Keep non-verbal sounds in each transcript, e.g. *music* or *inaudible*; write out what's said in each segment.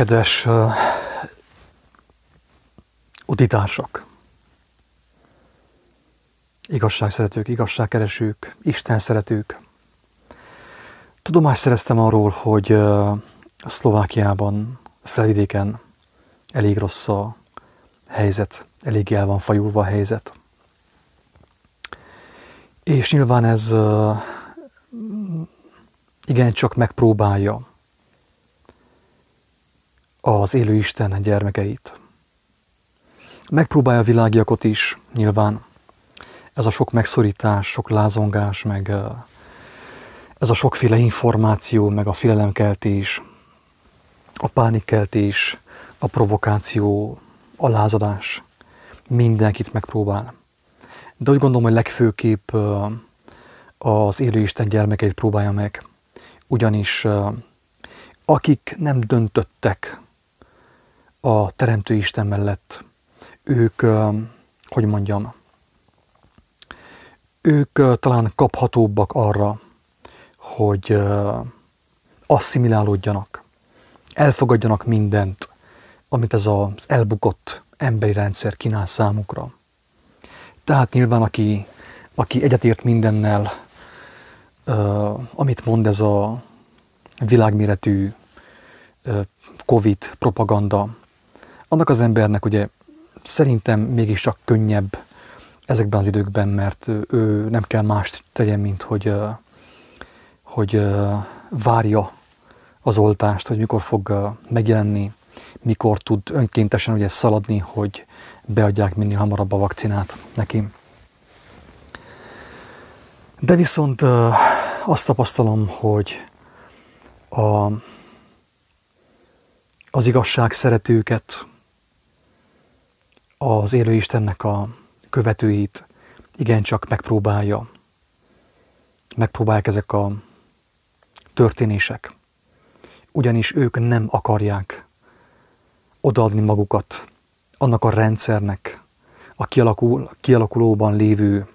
Kedves uh, utitársak, igazságszeretők, igazságkeresők, Isten szeretők. Tudomást szereztem arról, hogy uh, Szlovákiában, felvidéken elég rossz a helyzet, elég el van fajulva a helyzet. És nyilván ez uh, igencsak megpróbálja az élő Isten gyermekeit. Megpróbálja a világiakot is, nyilván. Ez a sok megszorítás, sok lázongás, meg ez a sokféle információ, meg a félelemkeltés, a pánikkeltés, a provokáció, a lázadás, mindenkit megpróbál. De úgy gondolom, hogy legfőképp az élő Isten gyermekeit próbálja meg. Ugyanis akik nem döntöttek a Teremtő Isten mellett. Ők, hogy mondjam, ők talán kaphatóbbak arra, hogy asszimilálódjanak, elfogadjanak mindent, amit ez az elbukott emberi rendszer kínál számukra. Tehát nyilván, aki, aki egyetért mindennel, amit mond ez a világméretű Covid propaganda, annak az embernek ugye szerintem mégiscsak könnyebb ezekben az időkben, mert ő nem kell mást tegyen, mint hogy, hogy várja az oltást, hogy mikor fog megjelenni, mikor tud önkéntesen ugye szaladni, hogy beadják minél hamarabb a vakcinát neki. De viszont azt tapasztalom, hogy a, az igazság szeretőket, az élő Istennek a követőit igencsak megpróbálja. Megpróbálják ezek a történések. Ugyanis ők nem akarják odaadni magukat annak a rendszernek, a kialakul, kialakulóban lévő,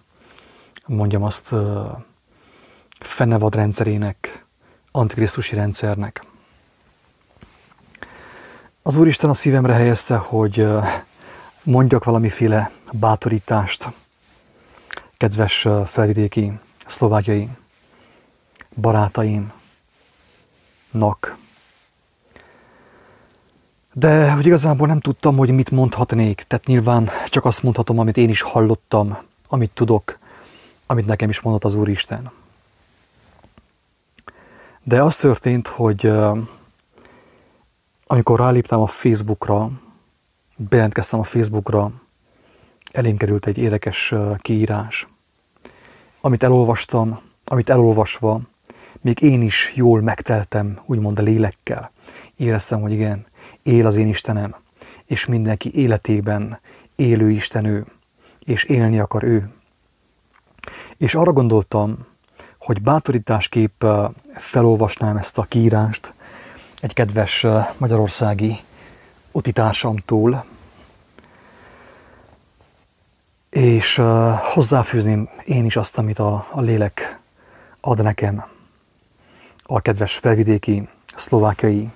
mondjam azt, fennevad rendszerének, antikrisztusi rendszernek. Az Úristen a szívemre helyezte, hogy mondjak valamiféle bátorítást, kedves felvidéki, szlovákiai barátaimnak. De hogy igazából nem tudtam, hogy mit mondhatnék, tehát nyilván csak azt mondhatom, amit én is hallottam, amit tudok, amit nekem is mondott az Úristen. De az történt, hogy amikor ráléptem a Facebookra, bejelentkeztem a Facebookra, elém került egy érdekes kiírás, amit elolvastam, amit elolvasva, még én is jól megteltem, úgymond a lélekkel. Éreztem, hogy igen, él az én Istenem, és mindenki életében élő Isten ő, és élni akar ő. És arra gondoltam, hogy bátorításképp felolvasnám ezt a kiírást egy kedves magyarországi utitársamtól, és hozzáfűzném én is azt, amit a, a lélek ad nekem, a kedves felvidéki, szlovákiai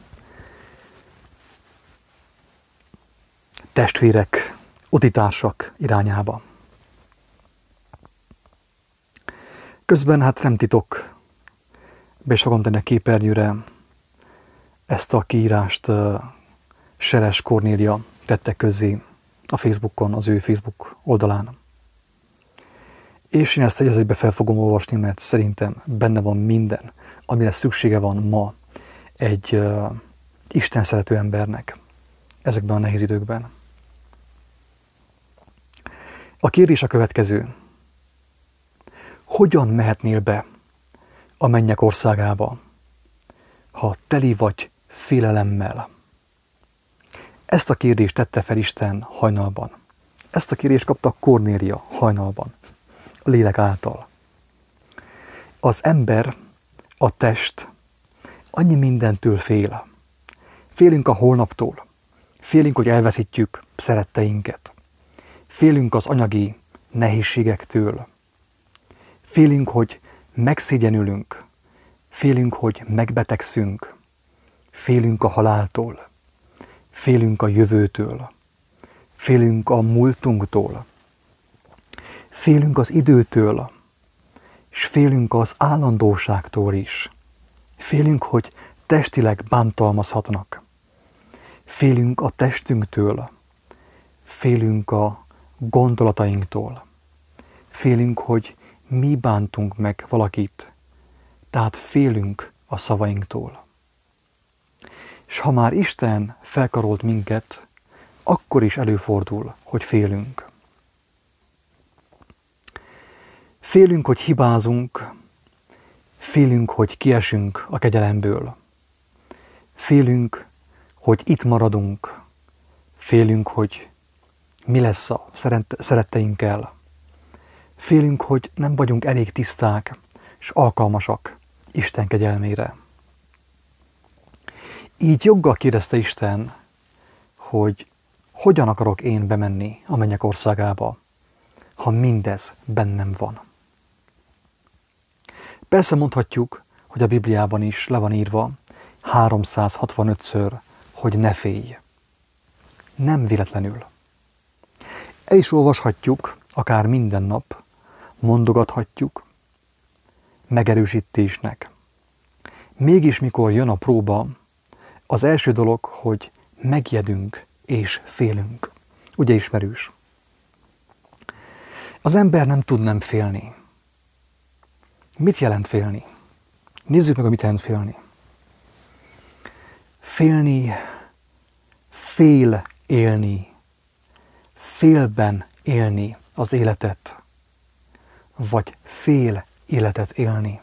testvérek, utitársak irányába. Közben hát nem titok, be is fogom tenni a képernyőre ezt a kiírást Seres Kornélia tette közé a Facebookon, az ő Facebook oldalán. És én ezt egy egybe fel fogom olvasni, mert szerintem benne van minden, amire szüksége van ma egy uh, Isten szerető embernek ezekben a nehéz időkben. A kérdés a következő. Hogyan mehetnél be a mennyek országába, ha teli vagy félelemmel? Ezt a kérdést tette fel Isten hajnalban. Ezt a kérdést kapta Kornélia hajnalban, a lélek által. Az ember, a test annyi mindentől fél. Félünk a holnaptól. Félünk, hogy elveszítjük szeretteinket. Félünk az anyagi nehézségektől. Félünk, hogy megszégyenülünk. Félünk, hogy megbetegszünk. Félünk a haláltól Félünk a jövőtől. Félünk a múltunktól. Félünk az időtől, és félünk az állandóságtól is. Félünk, hogy testileg bántalmazhatnak. Félünk a testünktől. Félünk a gondolatainktól. Félünk, hogy mi bántunk meg valakit. Tehát félünk a szavainktól. És ha már Isten felkarolt minket, akkor is előfordul, hogy félünk. Félünk, hogy hibázunk, félünk, hogy kiesünk a kegyelemből. Félünk, hogy itt maradunk, félünk, hogy mi lesz a szeretteinkkel. Félünk, hogy nem vagyunk elég tiszták és alkalmasak Isten kegyelmére. Így joggal kérdezte Isten, hogy hogyan akarok én bemenni a mennyek országába, ha mindez bennem van. Persze mondhatjuk, hogy a Bibliában is le van írva 365-ször, hogy ne félj. Nem véletlenül. El is olvashatjuk, akár minden nap, mondogathatjuk, megerősítésnek. Mégis, mikor jön a próba, az első dolog, hogy megjedünk és félünk. Ugye ismerős? Az ember nem tud nem félni. Mit jelent félni? Nézzük meg, mit jelent félni. Félni, fél élni, félben élni az életet, vagy fél életet élni.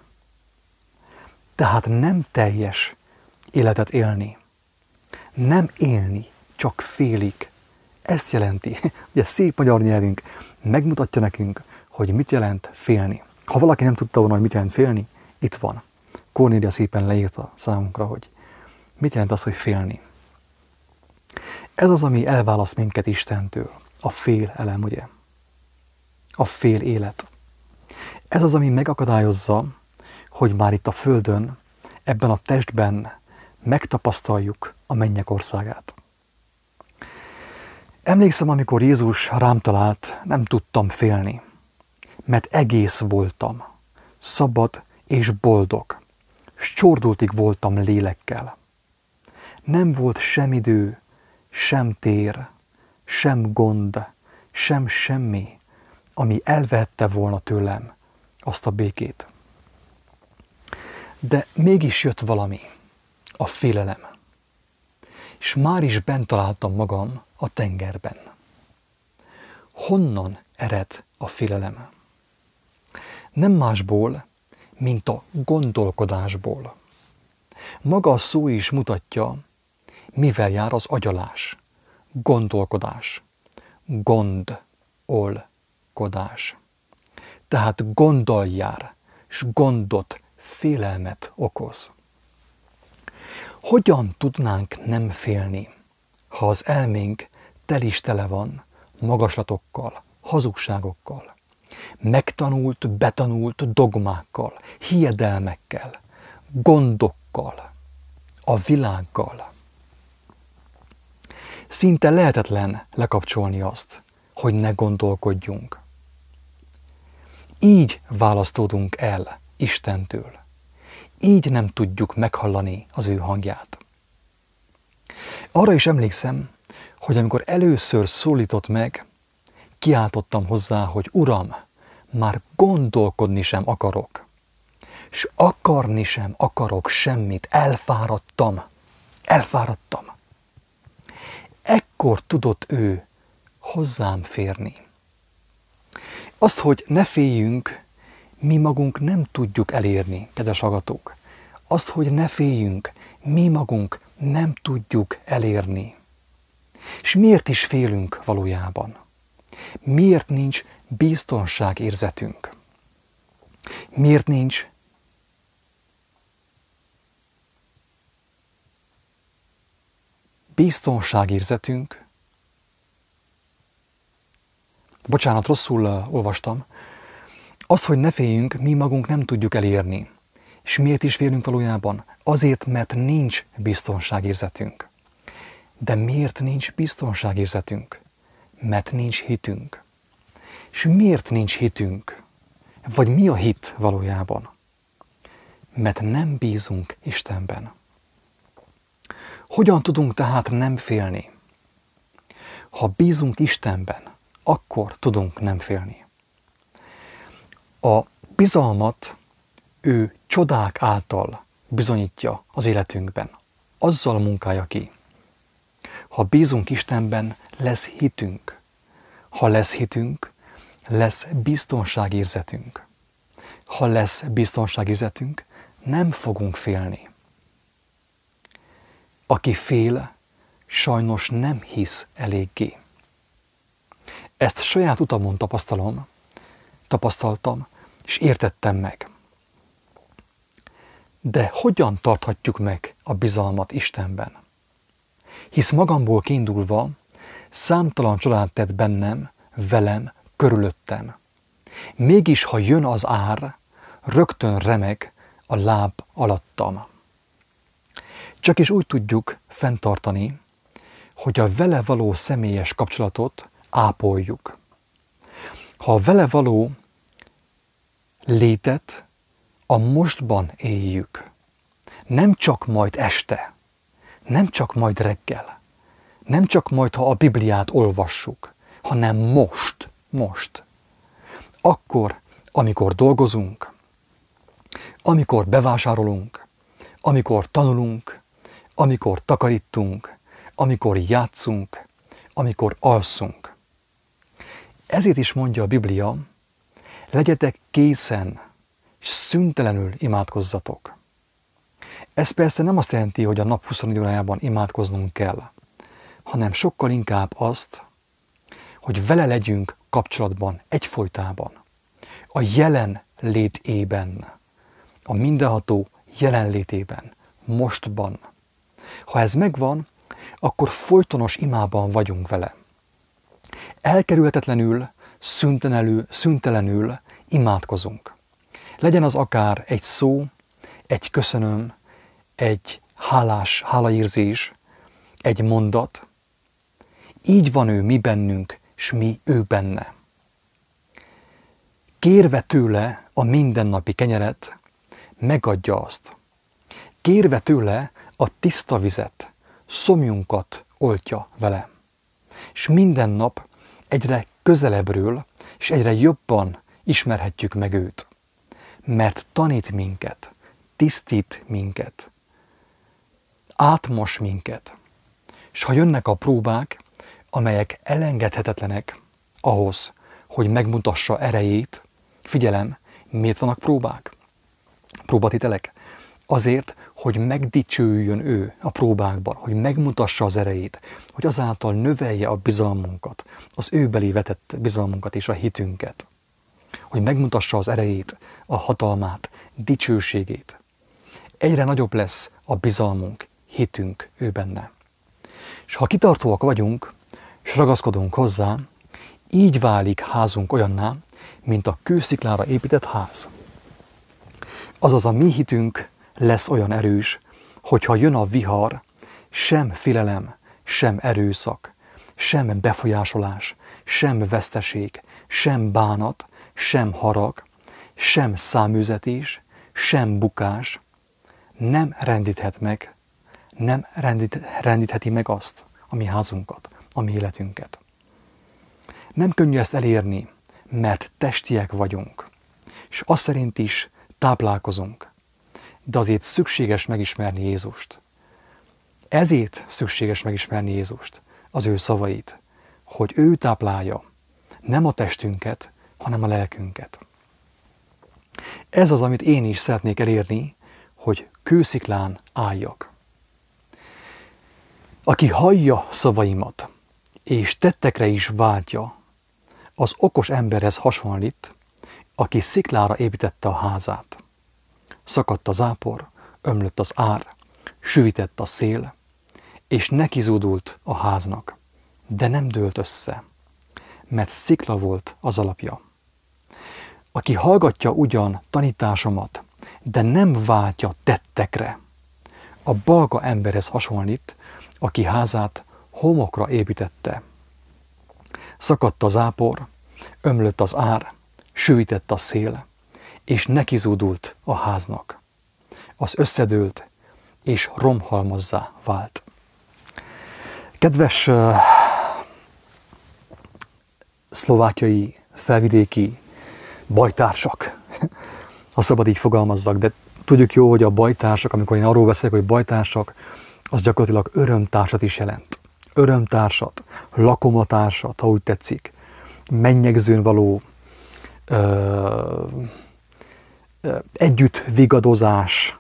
Tehát nem teljes életet élni. Nem élni, csak félig. Ezt jelenti, *laughs* ugye szép magyar nyelvünk megmutatja nekünk, hogy mit jelent félni. Ha valaki nem tudta volna, hogy mit jelent félni, itt van. Kornélia szépen leírta számunkra, hogy mit jelent az, hogy félni. Ez az, ami elválaszt minket Istentől. A fél elem, ugye? A fél élet. Ez az, ami megakadályozza, hogy már itt a Földön, ebben a testben megtapasztaljuk a mennyek országát. Emlékszem, amikor Jézus rám talált, nem tudtam félni, mert egész voltam, szabad és boldog, s csordultig voltam lélekkel. Nem volt sem idő, sem tér, sem gond, sem semmi, ami elvette volna tőlem azt a békét. De mégis jött valami, a félelem. És már is bent találtam magam a tengerben. Honnan ered a félelem? Nem másból, mint a gondolkodásból. Maga a szó is mutatja, mivel jár az agyalás, gondolkodás, gondolkodás. Tehát gondol jár, és gondot, félelmet okoz. Hogyan tudnánk nem félni, ha az elménk tel is tele van magaslatokkal, hazugságokkal, megtanult, betanult dogmákkal, hiedelmekkel, gondokkal, a világgal. Szinte lehetetlen lekapcsolni azt, hogy ne gondolkodjunk. Így választódunk el Istentől. Így nem tudjuk meghallani az ő hangját. Arra is emlékszem, hogy amikor először szólított meg, kiáltottam hozzá, hogy Uram, már gondolkodni sem akarok, és akarni sem akarok semmit, elfáradtam, elfáradtam. Ekkor tudott ő hozzám férni. Azt, hogy ne féljünk, mi magunk nem tudjuk elérni, kedves agatók. Azt, hogy ne féljünk, mi magunk nem tudjuk elérni. És miért is félünk valójában? Miért nincs biztonságérzetünk? Miért nincs biztonságérzetünk? Bocsánat, rosszul uh, olvastam. Az, hogy ne féljünk, mi magunk nem tudjuk elérni. És miért is félünk valójában? Azért, mert nincs biztonságérzetünk. De miért nincs biztonságérzetünk? Mert nincs hitünk. És miért nincs hitünk? Vagy mi a hit valójában? Mert nem bízunk Istenben. Hogyan tudunk tehát nem félni? Ha bízunk Istenben, akkor tudunk nem félni. A bizalmat ő csodák által bizonyítja az életünkben. Azzal munkálja ki. Ha bízunk Istenben, lesz hitünk. Ha lesz hitünk, lesz biztonságérzetünk. Ha lesz biztonságérzetünk, nem fogunk félni. Aki fél, sajnos nem hisz eléggé. Ezt saját utamon tapasztalom, tapasztaltam, és értettem meg. De hogyan tarthatjuk meg a bizalmat Istenben? Hisz magamból kiindulva számtalan család tett bennem, velem, körülöttem. Mégis, ha jön az ár, rögtön remeg a láb alattam. Csak is úgy tudjuk fenntartani, hogy a vele való személyes kapcsolatot ápoljuk. Ha a vele való létet a mostban éljük, nem csak majd este, nem csak majd reggel, nem csak majd, ha a Bibliát olvassuk, hanem most, most. Akkor, amikor dolgozunk, amikor bevásárolunk, amikor tanulunk, amikor takarítunk, amikor játszunk, amikor alszunk. Ezért is mondja a Biblia, legyetek készen, és szüntelenül imádkozzatok. Ez persze nem azt jelenti, hogy a nap 24 órájában imádkoznunk kell, hanem sokkal inkább azt, hogy vele legyünk kapcsolatban, egyfolytában, a jelen létében, a mindenható jelenlétében, mostban. Ha ez megvan, akkor folytonos imában vagyunk vele. Elkerülhetetlenül, szüntelenül, szüntelenül imádkozunk. Legyen az akár egy szó, egy köszönöm, egy hálás, hálaérzés, egy mondat. Így van ő mi bennünk, s mi ő benne. Kérve tőle a mindennapi kenyeret, megadja azt. Kérve tőle a tiszta vizet, szomjunkat oltja vele. És minden nap egyre közelebbről és egyre jobban ismerhetjük meg őt. Mert tanít minket, tisztít minket, átmos minket. És ha jönnek a próbák, amelyek elengedhetetlenek ahhoz, hogy megmutassa erejét, figyelem, miért vannak próbák? Próbatitelek? Azért, hogy megdicsőjön ő a próbákban, hogy megmutassa az erejét, hogy azáltal növelje a bizalmunkat, az ő belé vetett bizalmunkat és a hitünket. Hogy megmutassa az erejét, a hatalmát, dicsőségét. Egyre nagyobb lesz a bizalmunk, hitünk ő benne. És ha kitartóak vagyunk, és ragaszkodunk hozzá, így válik házunk olyanná, mint a kősziklára épített ház. Azaz a mi hitünk lesz olyan erős, hogyha jön a vihar, sem félelem, sem erőszak, sem befolyásolás, sem veszteség, sem bánat, sem harag, sem száműzetés, sem bukás nem rendíthet meg, nem rendít, rendítheti meg azt, a mi házunkat, a mi életünket. Nem könnyű ezt elérni, mert testiek vagyunk, és azt szerint is táplálkozunk, de azért szükséges megismerni Jézust. Ezért szükséges megismerni Jézust, az ő szavait, hogy ő táplálja nem a testünket, hanem a lelkünket. Ez az, amit én is szeretnék elérni, hogy kősziklán álljak. Aki hallja szavaimat, és tettekre is váltja, az okos emberhez hasonlít, aki sziklára építette a házát. Szakadt az ápor, ömlött az ár, süvitett a szél, és nekizúdult a háznak, de nem dőlt össze, mert szikla volt az alapja. Aki hallgatja ugyan tanításomat, de nem váltja tettekre, a balga emberhez hasonlít, aki házát homokra építette. Szakadt az ápor, ömlött az ár, sűvített a szél, és nekizúdult a háznak. Az összedőlt, és romhalmazzá vált. Kedves uh, szlovákiai, felvidéki bajtársak, ha szabad így fogalmazzak, de tudjuk jó, hogy a bajtársak, amikor én arról beszélek, hogy bajtársak, az gyakorlatilag örömtársat is jelent. Örömtársat, lakomatársat, ha úgy tetszik, mennyegzőn való ö, együtt vigadozás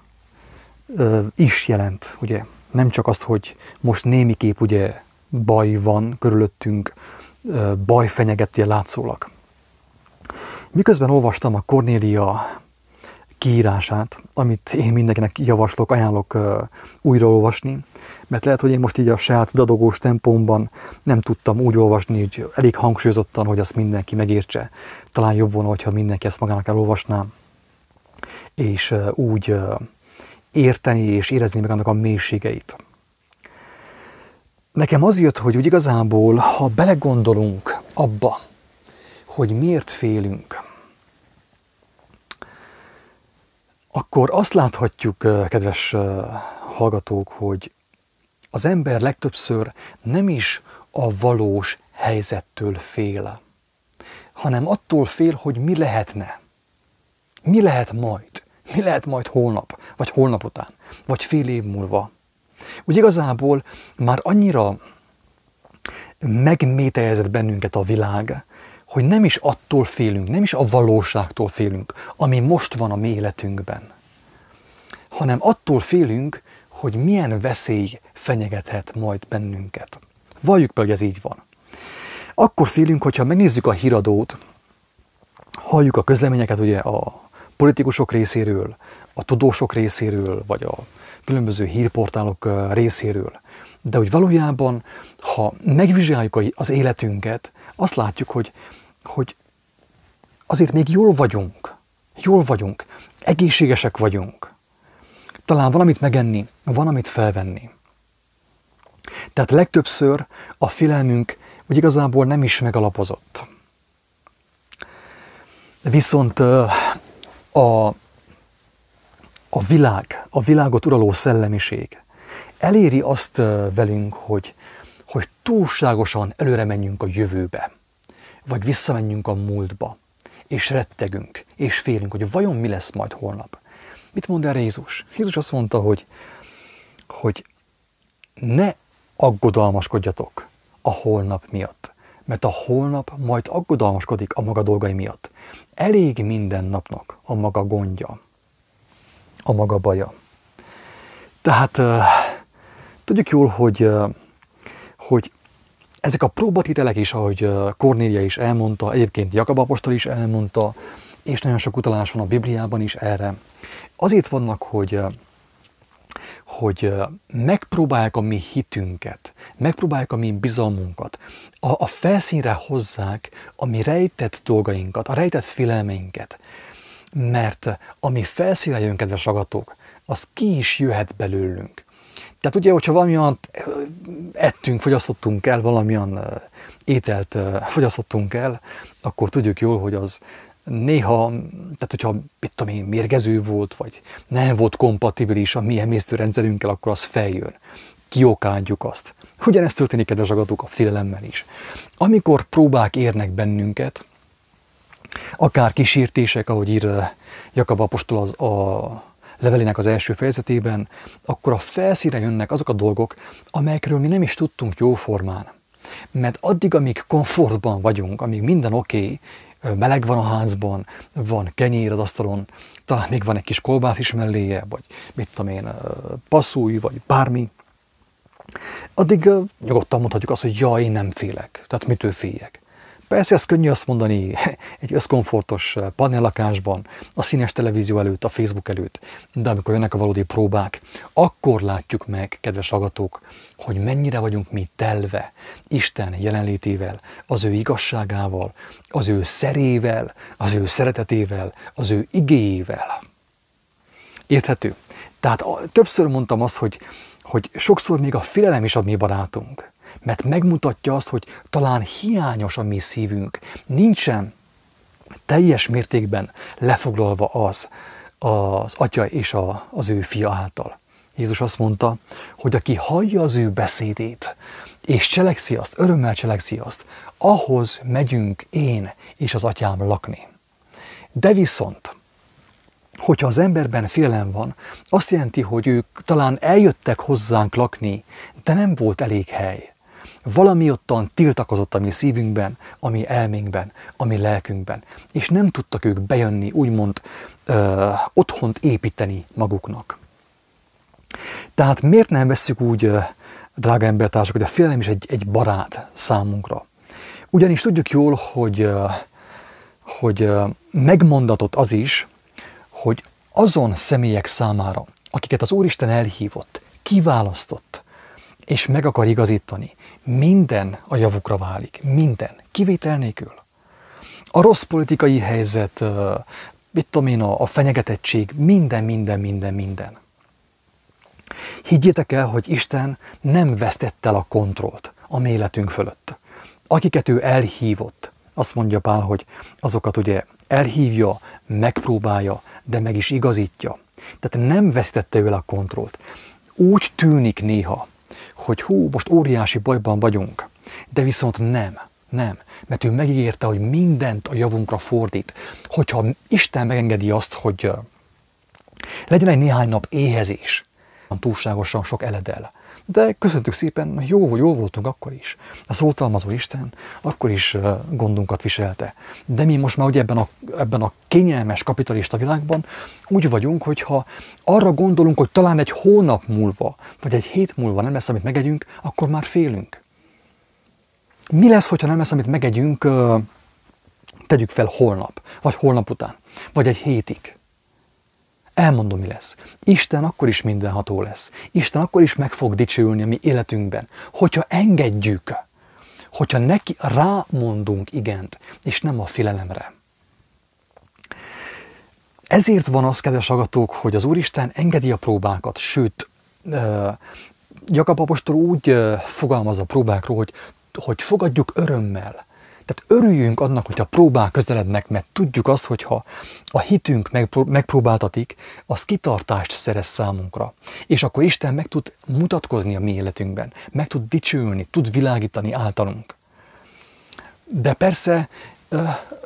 is jelent, ugye. Nem csak azt, hogy most némiképp ugye baj van körülöttünk, baj fenyeget ugye látszólag. Miközben olvastam a Cornélia kiírását, amit én mindenkinek javaslok, ajánlok uh, újraolvasni, mert lehet, hogy én most így a saját dadogós tempómban nem tudtam úgy olvasni, hogy elég hangsúlyozottan, hogy azt mindenki megértse. Talán jobb volna, hogyha mindenki ezt magának elolvasná, és úgy érteni és érezni meg annak a mélységeit. Nekem az jött, hogy úgy igazából, ha belegondolunk abba, hogy miért félünk, akkor azt láthatjuk, kedves hallgatók, hogy az ember legtöbbször nem is a valós helyzettől fél, hanem attól fél, hogy mi lehetne. Mi lehet majd? Mi lehet majd holnap, vagy holnap után, vagy fél év múlva? Úgy igazából már annyira megmételezett bennünket a világ, hogy nem is attól félünk, nem is a valóságtól félünk, ami most van a mi életünkben, hanem attól félünk, hogy milyen veszély fenyegethet majd bennünket. Valljuk be, hogy ez így van. Akkor félünk, hogyha megnézzük a híradót, halljuk a közleményeket ugye a politikusok részéről, a tudósok részéről, vagy a különböző hírportálok részéről. De hogy valójában, ha megvizsgáljuk az életünket, azt látjuk, hogy, hogy azért még jól vagyunk, jól vagyunk, egészségesek vagyunk. Talán valamit megenni, van amit felvenni. Tehát legtöbbször a félelmünk úgy igazából nem is megalapozott. Viszont a, a világ, a világot uraló szellemiség eléri azt velünk, hogy, hogy túlságosan előre menjünk a jövőbe, vagy visszamenjünk a múltba, és rettegünk, és félünk, hogy vajon mi lesz majd holnap. Mit mond erre Jézus? Jézus azt mondta, hogy, hogy ne aggodalmaskodjatok a holnap miatt, mert a holnap majd aggodalmaskodik a maga dolgai miatt. Elég minden napnak a maga gondja, a maga baja. Tehát tudjuk jól, hogy, hogy ezek a próbatitelek is, ahogy Kornélia is elmondta, egyébként Jakab apostol is elmondta, és nagyon sok utalás van a Bibliában is erre. Azért vannak, hogy hogy megpróbálják a mi hitünket, megpróbálják a mi bizalmunkat, a, a felszínre hozzák a mi rejtett dolgainkat, a rejtett félelmeinket. Mert ami felszínre jön, kedves ragatók, az ki is jöhet belőlünk. Tehát ugye, hogyha valamilyen ettünk, fogyasztottunk el, valamilyen ételt fogyasztottunk el, akkor tudjuk jól, hogy az néha, tehát hogyha mit tudom én, mérgező volt, vagy nem volt kompatibilis a mi emésztőrendszerünkkel, akkor az feljön. Kiokádjuk azt. Ugyanezt történik, kedves agatok, a félelemmel is. Amikor próbák érnek bennünket, akár kísértések, ahogy ír Jakab apostol az, a levelének az első fejezetében, akkor a felszíre jönnek azok a dolgok, amelyekről mi nem is tudtunk jóformán. Mert addig, amíg komfortban vagyunk, amíg minden oké, okay, meleg van a házban, van kenyér az asztalon, talán még van egy kis kolbász is melléje, vagy mit tudom én, passzúj, vagy bármi, addig nyugodtan mondhatjuk azt, hogy ja, én nem félek, tehát mitől féljek. Persze ez könnyű azt mondani *laughs* egy összkomfortos panellakásban, a színes televízió előtt, a Facebook előtt, de amikor jönnek a valódi próbák, akkor látjuk meg, kedves agatók, hogy mennyire vagyunk mi telve Isten jelenlétével, az ő igazságával, az ő szerével, az ő szeretetével, az ő igéjével. Érthető? Tehát többször mondtam azt, hogy, hogy sokszor még a félelem is a mi barátunk. Mert megmutatja azt, hogy talán hiányos a mi szívünk. Nincsen teljes mértékben lefoglalva az, az atya és a, az ő fia által. Jézus azt mondta, hogy aki hallja az ő beszédét, és cselekszi azt, örömmel cselekszi azt, ahhoz megyünk én és az atyám lakni. De viszont, hogyha az emberben félelem van, azt jelenti, hogy ők talán eljöttek hozzánk lakni, de nem volt elég hely. Valami ottan tiltakozott a mi szívünkben, a mi elménkben, a mi lelkünkben, és nem tudtak ők bejönni, úgymond ö, otthont építeni maguknak. Tehát miért nem veszük úgy, drága embertársak, hogy a félelem is egy, egy barát számunkra? Ugyanis tudjuk jól, hogy, hogy megmondatott az is, hogy azon személyek számára, akiket az Úristen elhívott, kiválasztott, és meg akar igazítani, minden a javukra válik. Minden. Kivétel nélkül. A rossz politikai helyzet, mit tudom én, a fenyegetettség, minden, minden, minden, minden. Higgyétek el, hogy Isten nem vesztette el a kontrollt a mi életünk fölött. Akiket ő elhívott, azt mondja Pál, hogy azokat ugye elhívja, megpróbálja, de meg is igazítja. Tehát nem vesztette el a kontrollt. Úgy tűnik néha, hogy hú, most óriási bajban vagyunk, de viszont nem. Nem, mert ő megígérte, hogy mindent a javunkra fordít. Hogyha Isten megengedi azt, hogy legyen egy néhány nap éhezés, túlságosan sok eledel. De köszöntük szépen, jó, hogy jól voltunk akkor is. A szótalmazó Isten akkor is gondunkat viselte. De mi most már ugye ebben a, ebben a kényelmes kapitalista világban úgy vagyunk, hogyha arra gondolunk, hogy talán egy hónap múlva, vagy egy hét múlva nem lesz, amit megegyünk, akkor már félünk. Mi lesz, hogyha nem lesz, amit megegyünk, tegyük fel holnap, vagy holnap után, vagy egy hétig? Elmondom, mi lesz. Isten akkor is mindenható lesz. Isten akkor is meg fog dicsőülni a mi életünkben, hogyha engedjük, hogyha neki rámondunk igent, és nem a félelemre. Ezért van az, kedves agatók, hogy az Úristen engedi a próbákat, sőt, Jakab apostol úgy fogalmaz a próbákról, hogy, hogy fogadjuk örömmel, tehát örüljünk annak, hogy a próbák közelednek, mert tudjuk azt, hogyha a hitünk megpróbáltatik, az kitartást szerez számunkra. És akkor Isten meg tud mutatkozni a mi életünkben, meg tud dicsőülni, tud világítani általunk. De persze,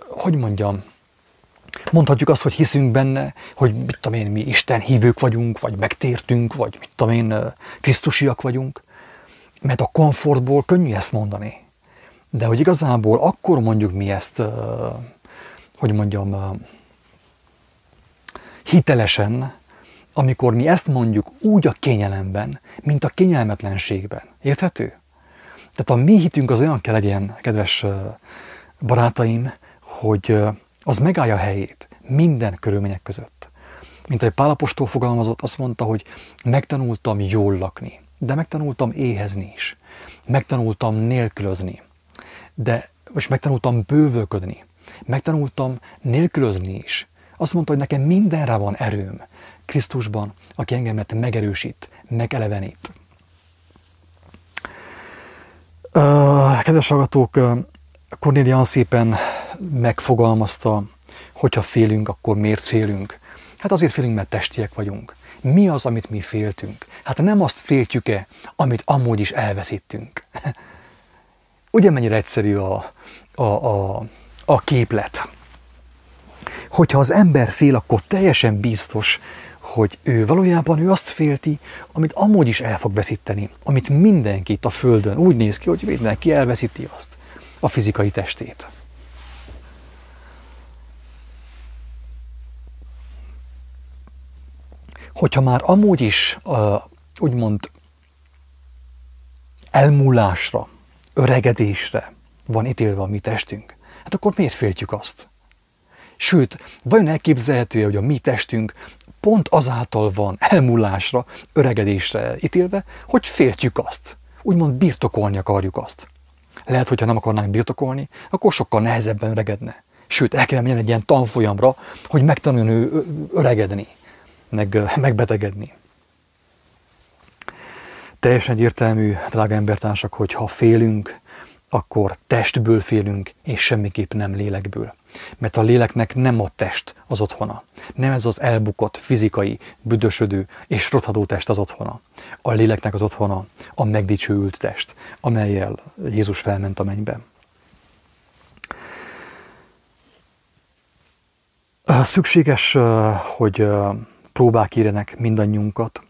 hogy mondjam, Mondhatjuk azt, hogy hiszünk benne, hogy mit tudom én, mi Isten hívők vagyunk, vagy megtértünk, vagy mit tudom én, Krisztusiak vagyunk. Mert a komfortból könnyű ezt mondani. De hogy igazából akkor mondjuk mi ezt, hogy mondjam, hitelesen, amikor mi ezt mondjuk úgy a kényelemben, mint a kényelmetlenségben. Érthető? Tehát a mi hitünk az olyan kell legyen, kedves barátaim, hogy az megállja a helyét minden körülmények között. Mint ahogy Pálapostól fogalmazott, azt mondta, hogy megtanultam jól lakni, de megtanultam éhezni is. Megtanultam nélkülözni de most megtanultam bővölködni, megtanultam nélkülözni is. Azt mondta, hogy nekem mindenre van erőm Krisztusban, aki engemet megerősít, megelevenít. Kedves hallgatók, Cornélia szépen megfogalmazta, hogyha félünk, akkor miért félünk? Hát azért félünk, mert testiek vagyunk. Mi az, amit mi féltünk? Hát nem azt féltjük-e, amit amúgy is elveszítünk. *laughs* Ugye mennyire egyszerű a, a, a, a képlet? Hogyha az ember fél, akkor teljesen biztos, hogy ő valójában ő azt félti, amit amúgy is el fog veszíteni, amit mindenki a Földön úgy néz ki, hogy mindenki elveszíti azt, a fizikai testét. Hogyha már amúgy is úgymond elmúlásra, öregedésre van ítélve a mi testünk, hát akkor miért féltjük azt? Sőt, vajon elképzelhető hogy a mi testünk pont azáltal van elmúlásra, öregedésre ítélve, hogy féltjük azt. Úgymond birtokolni akarjuk azt. Lehet, hogyha nem akarnánk birtokolni, akkor sokkal nehezebben öregedne. Sőt, el kellene menni egy ilyen tanfolyamra, hogy megtanuljon ő öregedni, meg megbetegedni. Teljesen egyértelmű, drága embertársak, hogy ha félünk, akkor testből félünk, és semmiképp nem lélekből. Mert a léleknek nem a test az otthona. Nem ez az elbukott, fizikai, büdösödő és rothadó test az otthona. A léleknek az otthona a megdicsőült test, amelyel Jézus felment a mennybe. Szükséges, hogy próbák érenek mindannyiunkat.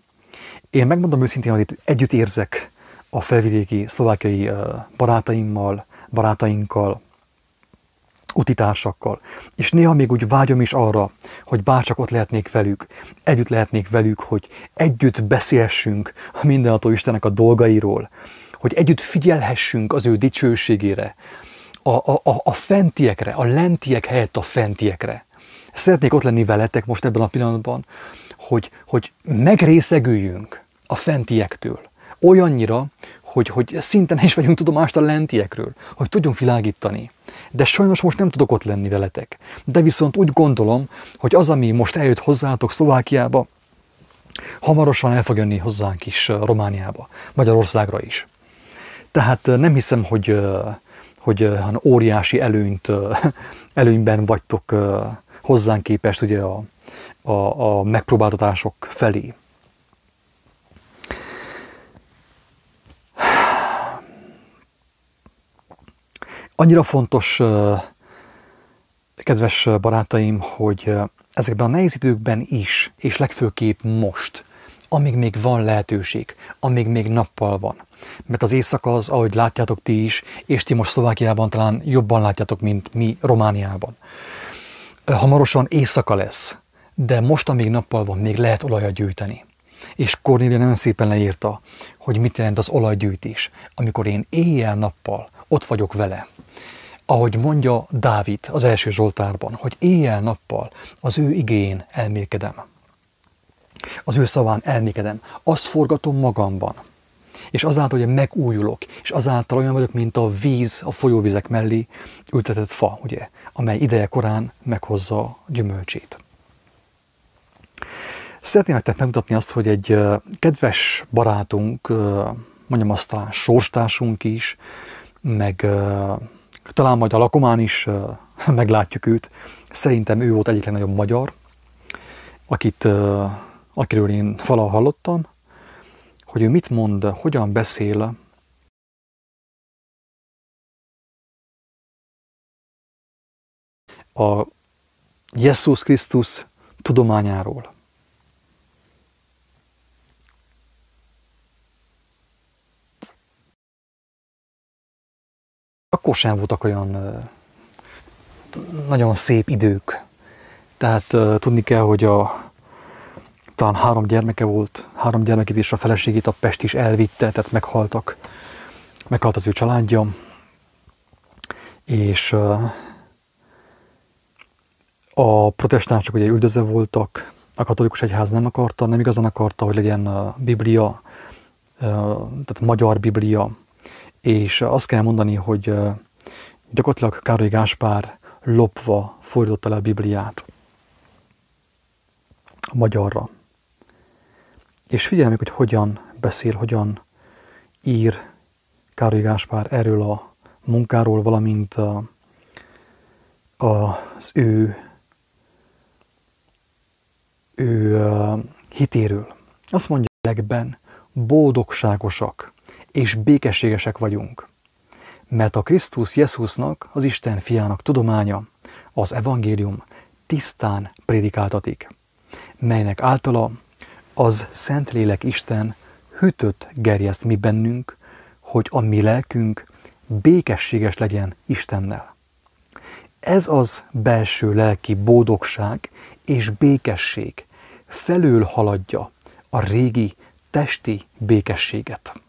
Én megmondom őszintén, hogy itt együtt érzek a felvidéki szlovákiai barátaimmal, barátainkkal, utitársakkal. És néha még úgy vágyom is arra, hogy bárcsak ott lehetnék velük, együtt lehetnék velük, hogy együtt beszélhessünk a mindenható Istennek a dolgairól, hogy együtt figyelhessünk az ő dicsőségére, a, a, a, a fentiekre, a lentiek helyett a fentiekre. Szeretnék ott lenni veletek most ebben a pillanatban, hogy, hogy megrészegüljünk a fentiektől. Olyannyira, hogy, hogy szinten is vagyunk tudomást a lentiekről, hogy tudjunk világítani. De sajnos most nem tudok ott lenni veletek. De viszont úgy gondolom, hogy az, ami most eljött hozzátok Szlovákiába, hamarosan el fog jönni hozzánk is Romániába, Magyarországra is. Tehát nem hiszem, hogy, hogy óriási előnyt, *laughs* előnyben vagytok hozzánk képest ugye a, a, a megpróbáltatások felé. Annyira fontos, kedves barátaim, hogy ezekben a nehéz időkben is, és legfőképp most, amíg még van lehetőség, amíg még nappal van. Mert az éjszaka az, ahogy látjátok ti is, és ti most Szlovákiában talán jobban látjátok, mint mi Romániában. Hamarosan éjszaka lesz, de most, amíg nappal van, még lehet olajat gyűjteni. És Cornélia nagyon szépen leírta, hogy mit jelent az olajgyűjtés, amikor én éjjel-nappal ott vagyok vele, ahogy mondja Dávid az első Zsoltárban, hogy éjjel-nappal az ő igén elmélkedem. Az ő szaván elmélkedem. Azt forgatom magamban. És azáltal, hogy megújulok, és azáltal olyan vagyok, mint a víz a folyóvizek mellé ültetett fa, ugye, amely ideje korán meghozza gyümölcsét. Szeretném nektek megmutatni azt, hogy egy kedves barátunk, mondjam azt talán sorstársunk is, meg talán majd a lakomán is *laughs* meglátjuk őt. Szerintem ő volt egyik legnagyobb magyar, akit, akiről én valaha hallottam, hogy ő mit mond, hogyan beszél a Jézus Krisztus tudományáról. Akkor sem voltak olyan nagyon szép idők. Tehát tudni kell, hogy a, talán három gyermeke volt, három gyermekét és a feleségét a Pest is elvitte, tehát meghaltak. Meghalt az ő családja, és a protestánsok ugye üldözve voltak, a katolikus egyház nem akarta, nem igazán akarta, hogy legyen a Biblia, tehát magyar Biblia, és azt kell mondani, hogy gyakorlatilag Károly Gáspár lopva fordította le a Bibliát a magyarra. És figyelj meg, hogy hogyan beszél, hogyan ír Károly Gáspár erről a munkáról, valamint a, az ő, ő hitéről. Azt mondja, legben boldogságosak és békességesek vagyunk. Mert a Krisztus Jézusnak, az Isten fiának tudománya, az evangélium tisztán prédikáltatik, melynek általa az Szentlélek Isten hűtött gerjeszt mi bennünk, hogy a mi lelkünk békességes legyen Istennel. Ez az belső lelki boldogság és békesség felül haladja a régi testi békességet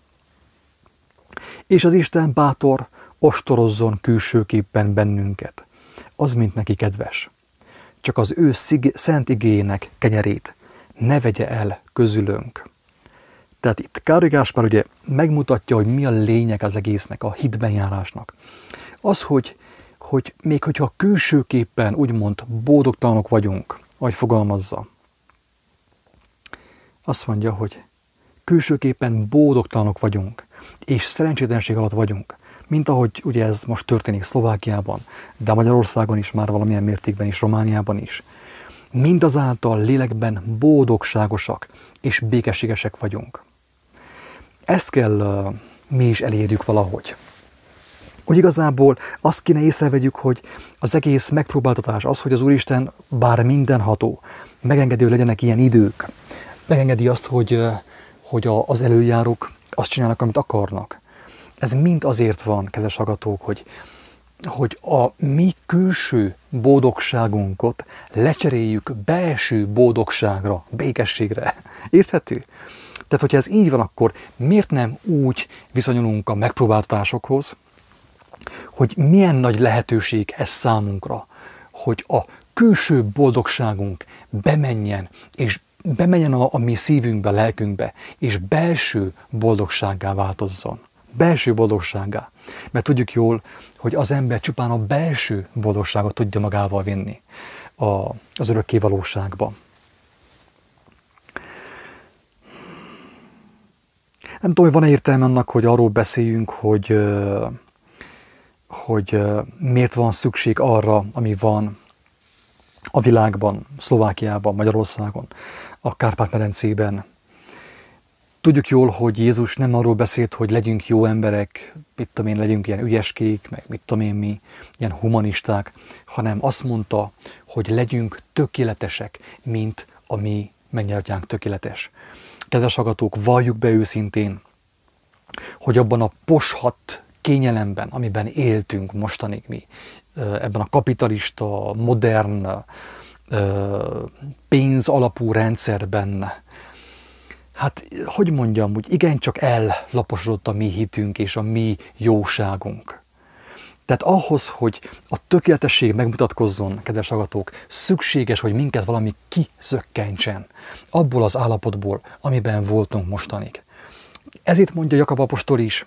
és az Isten bátor ostorozzon külsőképpen bennünket. Az, mint neki kedves. Csak az ő szig- szent igének kenyerét ne vegye el közülünk. Tehát itt Károly Gáspár ugye megmutatja, hogy mi a lényeg az egésznek, a hitben járásnak. Az, hogy, hogy még hogyha külsőképpen úgymond boldogtalanok vagyunk, ahogy fogalmazza, azt mondja, hogy külsőképpen boldogtalanok vagyunk, és szerencsétlenség alatt vagyunk, mint ahogy ugye ez most történik Szlovákiában, de Magyarországon is már valamilyen mértékben is, Romániában is. Mindazáltal lélekben boldogságosak és békességesek vagyunk. Ezt kell uh, mi is elérjük valahogy. Hogy igazából azt kéne észrevegyük, hogy az egész megpróbáltatás, az, hogy az Úristen bár mindenható, megengedi, hogy legyenek ilyen idők, megengedi azt, hogy, hogy az előjárók azt csinálnak, amit akarnak. Ez mind azért van, kedves agatók, hogy, hogy a mi külső boldogságunkat lecseréljük belső boldogságra, békességre. *laughs* Érthető? Tehát, hogyha ez így van, akkor miért nem úgy viszonyulunk a megpróbáltatásokhoz, hogy milyen nagy lehetőség ez számunkra, hogy a külső boldogságunk bemenjen, és bemenjen a, a mi szívünkbe, lelkünkbe, és belső boldogsággá változzon. Belső boldogsággá. Mert tudjuk jól, hogy az ember csupán a belső boldogságot tudja magával vinni a, az örökké valóságba. Nem tudom, hogy van-e értelme annak, hogy arról beszéljünk, hogy, hogy miért van szükség arra, ami van a világban, Szlovákiában, Magyarországon, a Kárpát-medencében. Tudjuk jól, hogy Jézus nem arról beszélt, hogy legyünk jó emberek, mit tudom én, legyünk ilyen ügyeskék, meg mit tudom én mi, ilyen humanisták, hanem azt mondta, hogy legyünk tökéletesek, mint a mi megnyelvtyánk tökéletes. Kedves agatók, valljuk be őszintén, hogy abban a poshat kényelemben, amiben éltünk mostanig mi, ebben a kapitalista, modern, pénz alapú rendszerben, hát hogy mondjam, hogy igencsak ellaposodott a mi hitünk és a mi jóságunk. Tehát ahhoz, hogy a tökéletesség megmutatkozzon, kedves agatók, szükséges, hogy minket valami kizökkentsen abból az állapotból, amiben voltunk mostanig. Ezért mondja Jakab apostol is,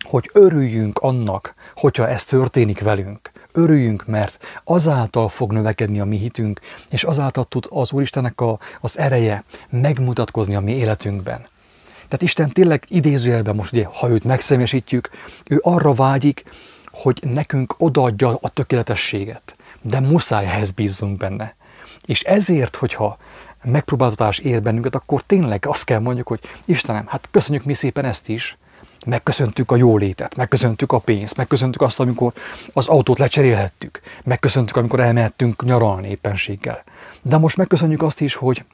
hogy örüljünk annak, hogyha ez történik velünk. Örüljünk, mert azáltal fog növekedni a mi hitünk, és azáltal tud az Úristennek a, az ereje megmutatkozni a mi életünkben. Tehát Isten tényleg idézőjelben most ugye, ha őt megszemesítjük, ő arra vágyik, hogy nekünk odaadja a tökéletességet, de muszáj ehhez bízzunk benne. És ezért, hogyha megpróbáltatás ér bennünket, akkor tényleg azt kell mondjuk, hogy Istenem, hát köszönjük mi szépen ezt is, megköszöntük a jólétet, megköszöntük a pénzt, megköszöntük azt, amikor az autót lecserélhettük, megköszöntük, amikor elmehettünk nyaralni éppenséggel. De most megköszönjük azt is, hogy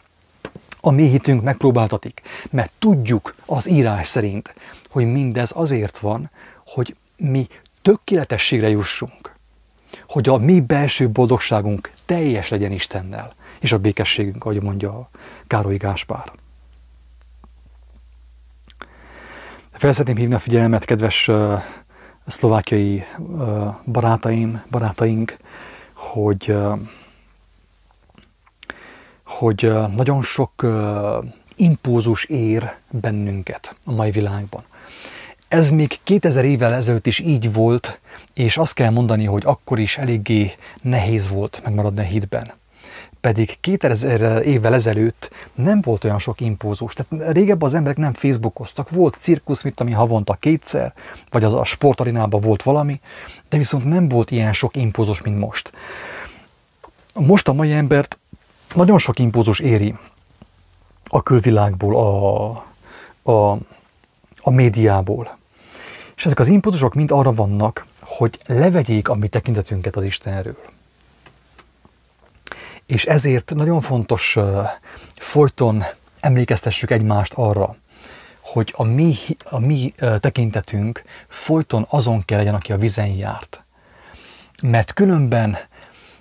a mi hitünk megpróbáltatik, mert tudjuk az írás szerint, hogy mindez azért van, hogy mi tökéletességre jussunk, hogy a mi belső boldogságunk teljes legyen Istennel, és a békességünk, ahogy mondja Károly Gáspár. Felszeretném hívni a figyelmet, kedves uh, szlovákiai uh, barátaim, barátaink, hogy, uh, hogy nagyon sok impulzus ér bennünket a mai világban. Ez még 2000 évvel ezelőtt is így volt, és azt kell mondani, hogy akkor is eléggé nehéz volt megmaradni a hitben pedig 2000 évvel ezelőtt nem volt olyan sok impulzus. Tehát régebben az emberek nem Facebookoztak, volt cirkusz, mit ami havonta kétszer, vagy az a sportarinában volt valami, de viszont nem volt ilyen sok impulzus, mint most. Most a mai embert nagyon sok impulzus éri a külvilágból, a, a, a médiából. És ezek az impulzusok mind arra vannak, hogy levegyék a mi tekintetünket az Istenről. És ezért nagyon fontos folyton emlékeztessük egymást arra, hogy a mi, a mi tekintetünk folyton azon kell legyen, aki a vizen járt. Mert különben,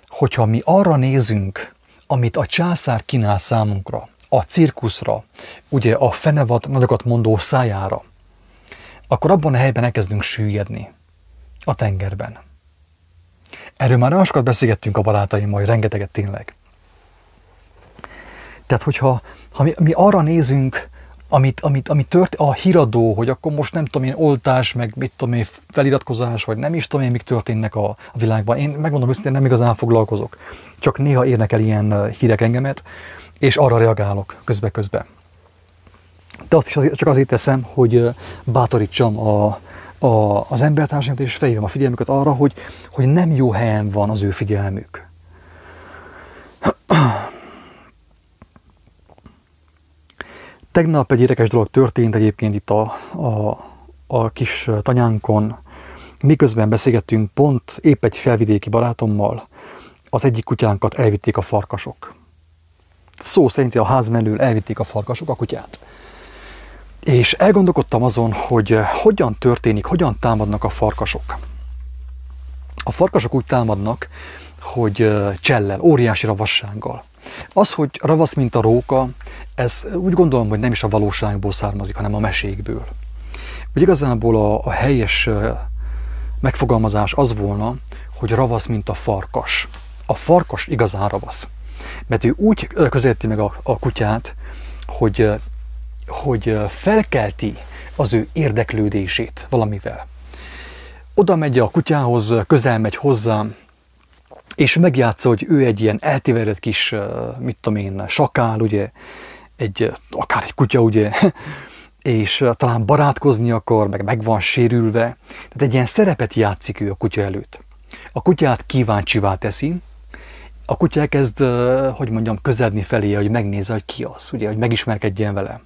hogyha mi arra nézünk, amit a császár kínál számunkra, a cirkuszra, ugye a fenevad nagyokat mondó szájára, akkor abban a helyben elkezdünk süllyedni a tengerben. Erről már nagyon sokat beszélgettünk a barátaimmal, rengeteget tényleg. Tehát, hogyha ha mi, mi arra nézünk, amit, amit, amit tört, a híradó, hogy akkor most nem tudom én, oltás, meg mit tudom én, feliratkozás, vagy nem is tudom én, mik történnek a, a világban. Én megmondom őszintén, nem igazán foglalkozok. Csak néha érnek el ilyen hírek engemet, és arra reagálok közbe-közbe. De azt is azért, csak azért teszem, hogy bátorítsam a, a, az embertársaimat, és felhívom a figyelmüket arra, hogy, hogy nem jó helyen van az ő figyelmük. Tegnap egy érdekes dolog történt egyébként itt a, a, a kis tanyánkon. Miközben beszélgettünk, pont épp egy felvidéki barátommal, az egyik kutyánkat elvitték a farkasok. Szó szerint a ház mellől elvitték a farkasok a kutyát. És elgondolkodtam azon, hogy hogyan történik, hogyan támadnak a farkasok. A farkasok úgy támadnak, hogy csellel, óriási ravassággal. Az, hogy ravasz, mint a róka, ez úgy gondolom, hogy nem is a valóságból származik, hanem a mesékből. Úgy igazából a, a helyes megfogalmazás az volna, hogy ravasz, mint a farkas. A farkas igazán ravasz. Mert ő úgy közelíti meg a, a kutyát, hogy, hogy felkelti az ő érdeklődését valamivel. Oda megy a kutyához, közel megy hozzám, és megjátsza, hogy ő egy ilyen eltévedett kis, mit tudom én, sakál, ugye, egy, akár egy kutya, ugye, *laughs* és talán barátkozni akar, meg meg van sérülve. Tehát egy ilyen szerepet játszik ő a kutya előtt. A kutyát kíváncsivá teszi, a kutya elkezd, hogy mondjam, közeledni felé, hogy megnézze, hogy ki az, ugye, hogy megismerkedjen vele.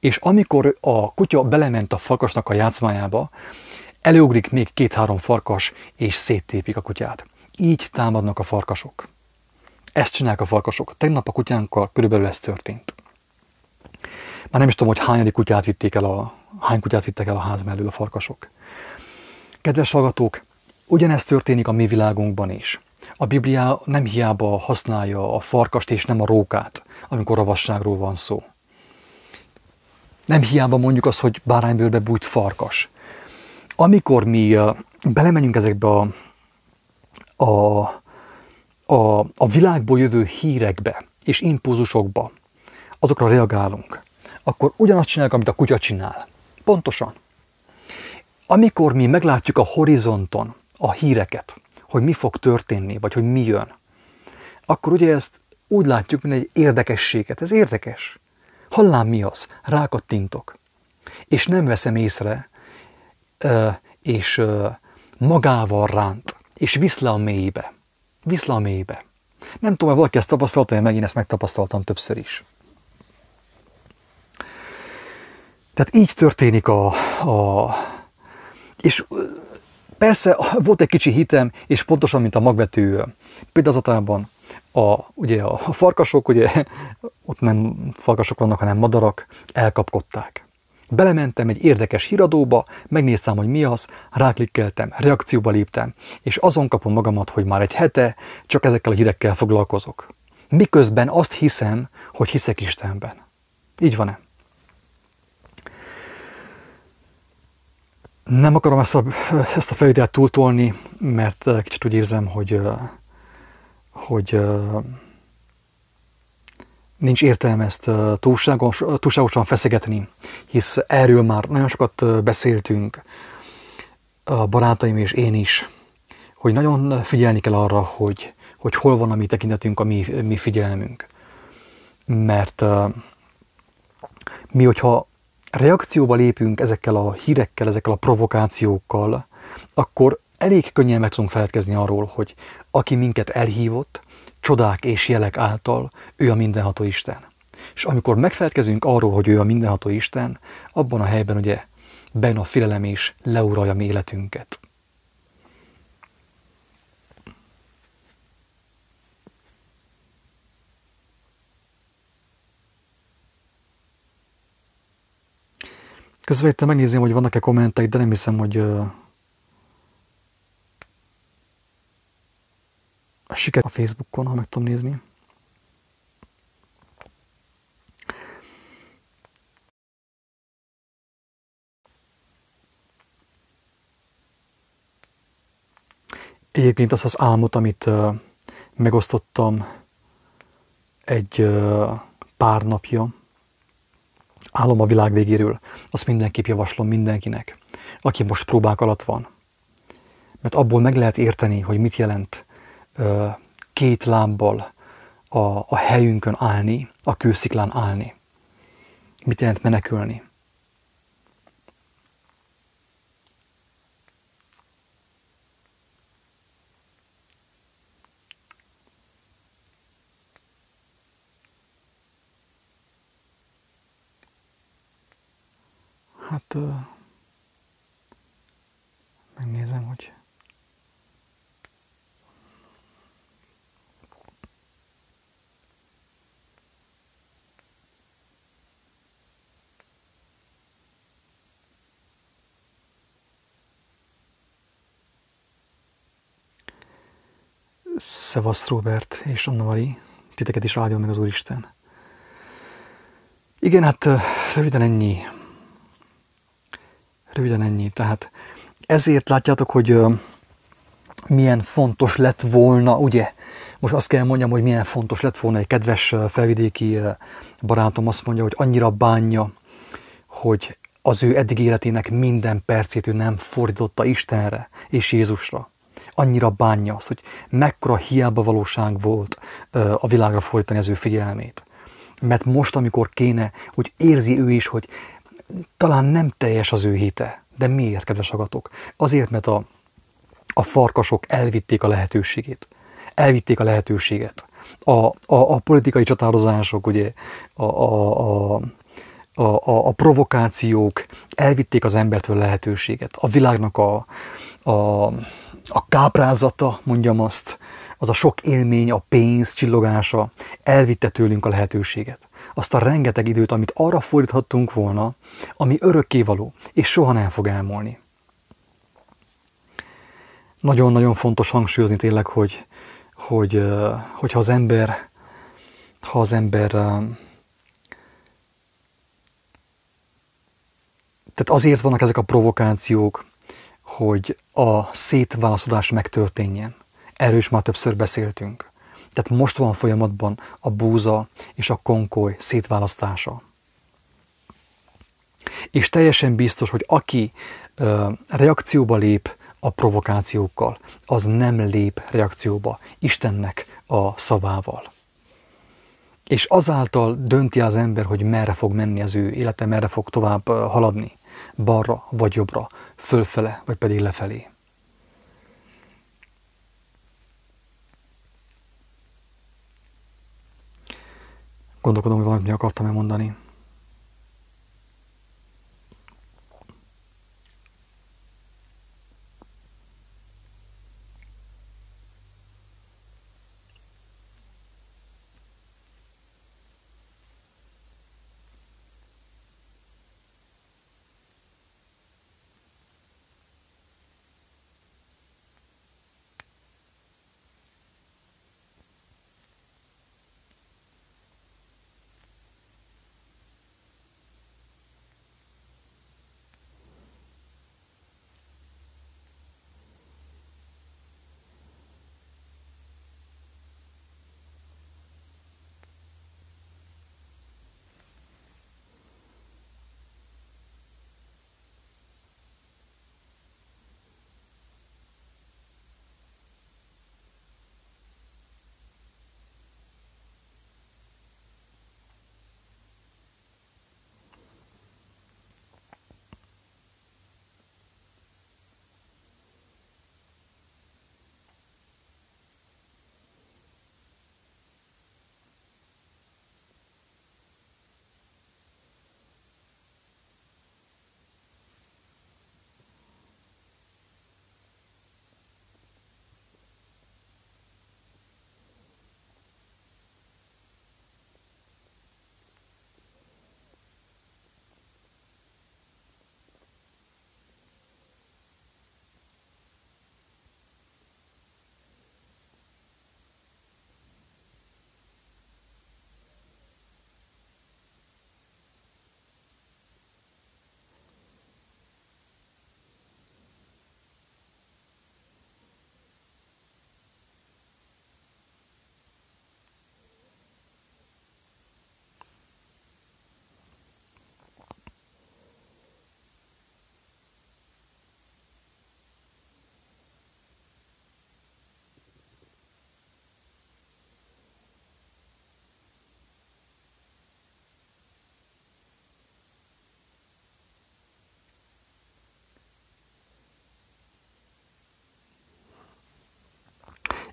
És amikor a kutya belement a farkasnak a játszmájába, előugrik még két-három farkas, és széttépik a kutyát. Így támadnak a farkasok. Ezt csinálják a farkasok. Tegnap a kutyánkkal körülbelül ez történt. Már nem is tudom, hogy hányadik kutyát vitték el a, hány kutyát vittek el a ház mellől a farkasok. Kedves hallgatók, ugyanezt történik a mi világunkban is. A Biblia nem hiába használja a farkast és nem a rókát, amikor ravasságról van szó. Nem hiába mondjuk azt, hogy báránybőrbe bújt farkas. Amikor mi belemegyünk ezekbe a, a, a, a világból jövő hírekbe és impulzusokba, azokra reagálunk, akkor ugyanazt csináljuk, amit a kutya csinál. Pontosan. Amikor mi meglátjuk a horizonton a híreket, hogy mi fog történni, vagy hogy mi jön, akkor ugye ezt úgy látjuk, mint egy érdekességet. Ez érdekes. Hallám mi az? Rákattintok. És nem veszem észre, és magával ránt, és visz le a mélybe. Visz le a mélybe. Nem tudom, hogy valaki ezt tapasztalta, én megint ezt megtapasztaltam többször is. Tehát így történik a, a és persze volt egy kicsi hitem, és pontosan, mint a magvető példázatában, a, ugye a farkasok, ugye *laughs* ott nem farkasok vannak, hanem madarak, elkapkodták. Belementem egy érdekes híradóba, megnéztem, hogy mi az, ráklikkeltem, reakcióba léptem, és azon kapom magamat, hogy már egy hete csak ezekkel a hírekkel foglalkozok. Miközben azt hiszem, hogy hiszek Istenben. Így van-e? Nem akarom ezt a, *laughs* ezt a felvételt túltolni, mert kicsit úgy érzem, hogy, hogy nincs értelme ezt túlságos, túlságosan feszegetni, hisz erről már nagyon sokat beszéltünk, a barátaim és én is, hogy nagyon figyelni kell arra, hogy, hogy hol van a mi tekintetünk, a mi, mi figyelmünk. Mert mi, hogyha reakcióba lépünk ezekkel a hírekkel, ezekkel a provokációkkal, akkor elég könnyen meg tudunk feledkezni arról, hogy aki minket elhívott, csodák és jelek által, ő a mindenható Isten. És amikor megfelelkezünk arról, hogy ő a mindenható Isten, abban a helyben ugye benne a félelem is leuralja mi életünket. Közben itt megnézném, hogy vannak-e kommentek, de nem hiszem, hogy a siker a Facebookon, ha meg tudom nézni. Egyébként az az álmot, amit megosztottam egy pár napja, álom a világ végéről, azt mindenképp javaslom mindenkinek, aki most próbák alatt van. Mert abból meg lehet érteni, hogy mit jelent két lábbal a, a helyünkön állni, a kősziklán állni. Mit jelent menekülni? Hát megnézem, hogy Szevasz Robert és Anna Mari, titeket is áldjon meg az Úristen. Igen, hát röviden ennyi. Röviden ennyi. Tehát ezért látjátok, hogy milyen fontos lett volna, ugye? Most azt kell mondjam, hogy milyen fontos lett volna egy kedves felvidéki barátom azt mondja, hogy annyira bánja, hogy az ő eddig életének minden percét ő nem fordította Istenre és Jézusra annyira bánja azt, hogy mekkora hiába valóság volt a világra fordítani az ő figyelmét. Mert most, amikor kéne, hogy érzi ő is, hogy talán nem teljes az ő hite. De miért, kedves agatok? Azért, mert a, a farkasok elvitték a lehetőségét. Elvitték a lehetőséget. A, a, a politikai csatározások, ugye, a, a, a a, a, a provokációk elvitték az embertől lehetőséget. A világnak a, a, a káprázata, mondjam azt, az a sok élmény, a pénz csillogása elvitte tőlünk a lehetőséget. Azt a rengeteg időt, amit arra fordíthattunk volna, ami örökkévaló, és soha nem fog elmúlni. Nagyon-nagyon fontos hangsúlyozni tényleg, hogy, hogy, hogyha az ember, ha az ember tehát azért vannak ezek a provokációk, hogy a szétválaszodás megtörténjen. Erről is már többször beszéltünk. Tehát most van folyamatban a búza és a konkoly szétválasztása. És teljesen biztos, hogy aki ö, reakcióba lép a provokációkkal, az nem lép reakcióba Istennek a szavával. És azáltal dönti az ember, hogy merre fog menni az ő élete, merre fog tovább haladni balra vagy jobbra, fölfele vagy pedig lefelé. Gondolkodom, hogy valamit mi akartam-e mondani.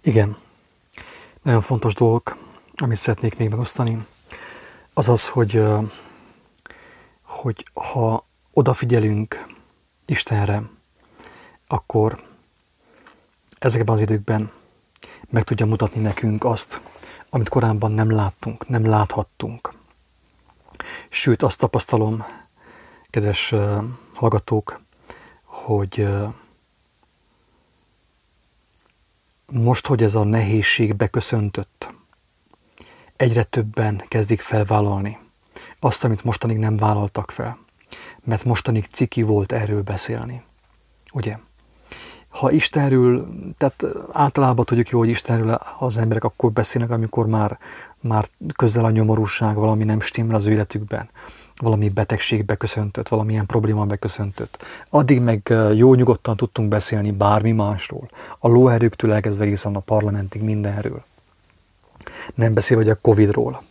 Igen, nagyon fontos dolog, amit szeretnék még megosztani, az az, hogy, hogy ha odafigyelünk Istenre, akkor ezekben az időkben meg tudja mutatni nekünk azt, amit korábban nem láttunk, nem láthattunk. Sőt, azt tapasztalom, kedves hallgatók, hogy most, hogy ez a nehézség beköszöntött, egyre többen kezdik felvállalni azt, amit mostanig nem vállaltak fel, mert mostanig ciki volt erről beszélni. Ugye? Ha Istenről, tehát általában tudjuk jó, hogy Istenről az emberek akkor beszélnek, amikor már, már közel a nyomorúság, valami nem stimmel az életükben valami betegség beköszöntött, valamilyen probléma beköszöntött. Addig meg jó nyugodtan tudtunk beszélni bármi másról. A lóerőktől elkezdve egészen a parlamentig mindenről. Nem beszél, hogy a Covidról.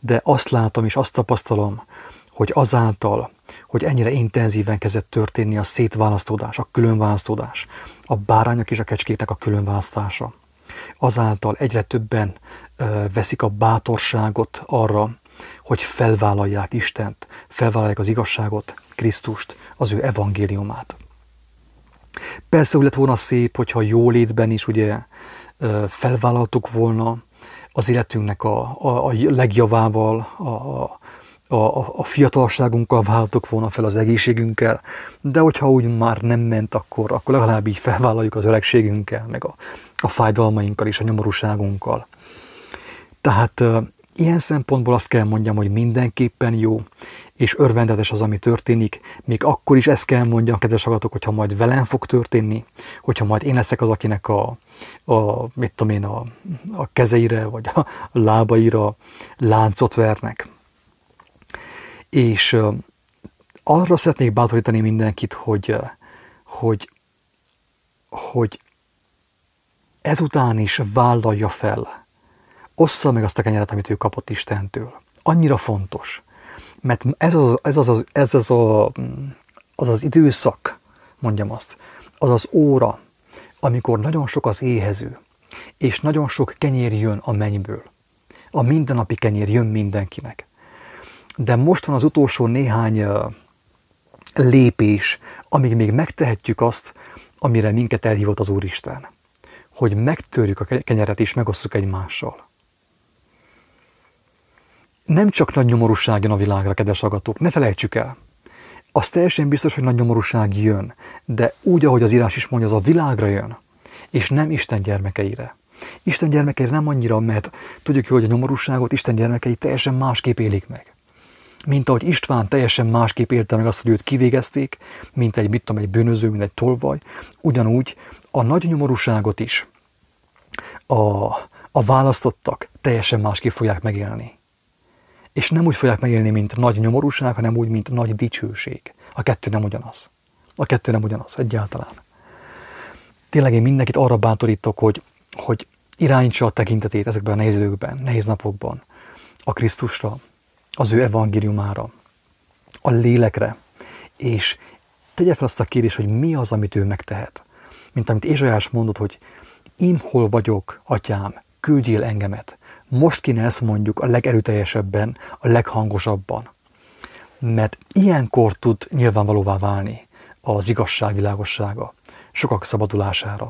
De azt látom és azt tapasztalom, hogy azáltal, hogy ennyire intenzíven kezdett történni a szétválasztódás, a különválasztódás, a bárányok és a kecskéknek a különválasztása, azáltal egyre többen veszik a bátorságot arra, hogy felvállalják Istent, felvállalják az igazságot, Krisztust, az ő evangéliumát. Persze úgy lett volna szép, hogyha jólétben is ugye felvállaltuk volna az életünknek a, a, a legjavával, a, a, a fiatalságunkkal vállaltuk volna fel az egészségünkkel, de hogyha úgy már nem ment, akkor, akkor legalább így felvállaljuk az öregségünkkel, meg a, a fájdalmainkkal és a nyomorúságunkkal. Tehát Ilyen szempontból azt kell mondjam, hogy mindenképpen jó, és örvendetes az, ami történik, még akkor is ezt kell mondjam, kedves hallgatók, hogyha majd velem fog történni, hogyha majd én leszek az, akinek a, a mit tudom én, a, a kezeire, vagy a lábaira láncot vernek. És arra szeretnék bátorítani mindenkit, hogy, hogy, hogy ezután is vállalja fel ossza meg azt a kenyeret, amit ő kapott Istentől. Annyira fontos. Mert ez az ez az, az, ez az, a, az, az időszak, mondjam azt, az az óra, amikor nagyon sok az éhező, és nagyon sok kenyér jön a mennyből. A mindennapi kenyér jön mindenkinek. De most van az utolsó néhány lépés, amíg még megtehetjük azt, amire minket elhívott az Úristen. Hogy megtörjük a kenyeret és megosszuk egymással nem csak nagy nyomorúság jön a világra, kedves agatók, ne felejtsük el. Az teljesen biztos, hogy nagy nyomorúság jön, de úgy, ahogy az írás is mondja, az a világra jön, és nem Isten gyermekeire. Isten gyermekeire nem annyira, mert tudjuk hogy a nyomorúságot Isten gyermekei teljesen másképp élik meg. Mint ahogy István teljesen másképp élte meg azt, hogy őt kivégezték, mint egy, mit tudom, egy bűnöző, mint egy tolvaj, ugyanúgy a nagy nyomorúságot is a, a választottak teljesen másképp fogják megélni és nem úgy fogják megélni, mint nagy nyomorúság, hanem úgy, mint nagy dicsőség. A kettő nem ugyanaz. A kettő nem ugyanaz egyáltalán. Tényleg én mindenkit arra bátorítok, hogy, hogy irányítsa a tekintetét ezekben a nehéz időkben, nehéz napokban a Krisztusra, az ő evangéliumára, a lélekre, és tegye fel azt a kérdést, hogy mi az, amit ő megtehet. Mint amit Ézsajás mondott, hogy én hol vagyok, atyám, küldjél engemet. Most kéne ezt mondjuk a legerőteljesebben, a leghangosabban. Mert ilyenkor tud nyilvánvalóvá válni az igazság világossága, sokak szabadulására.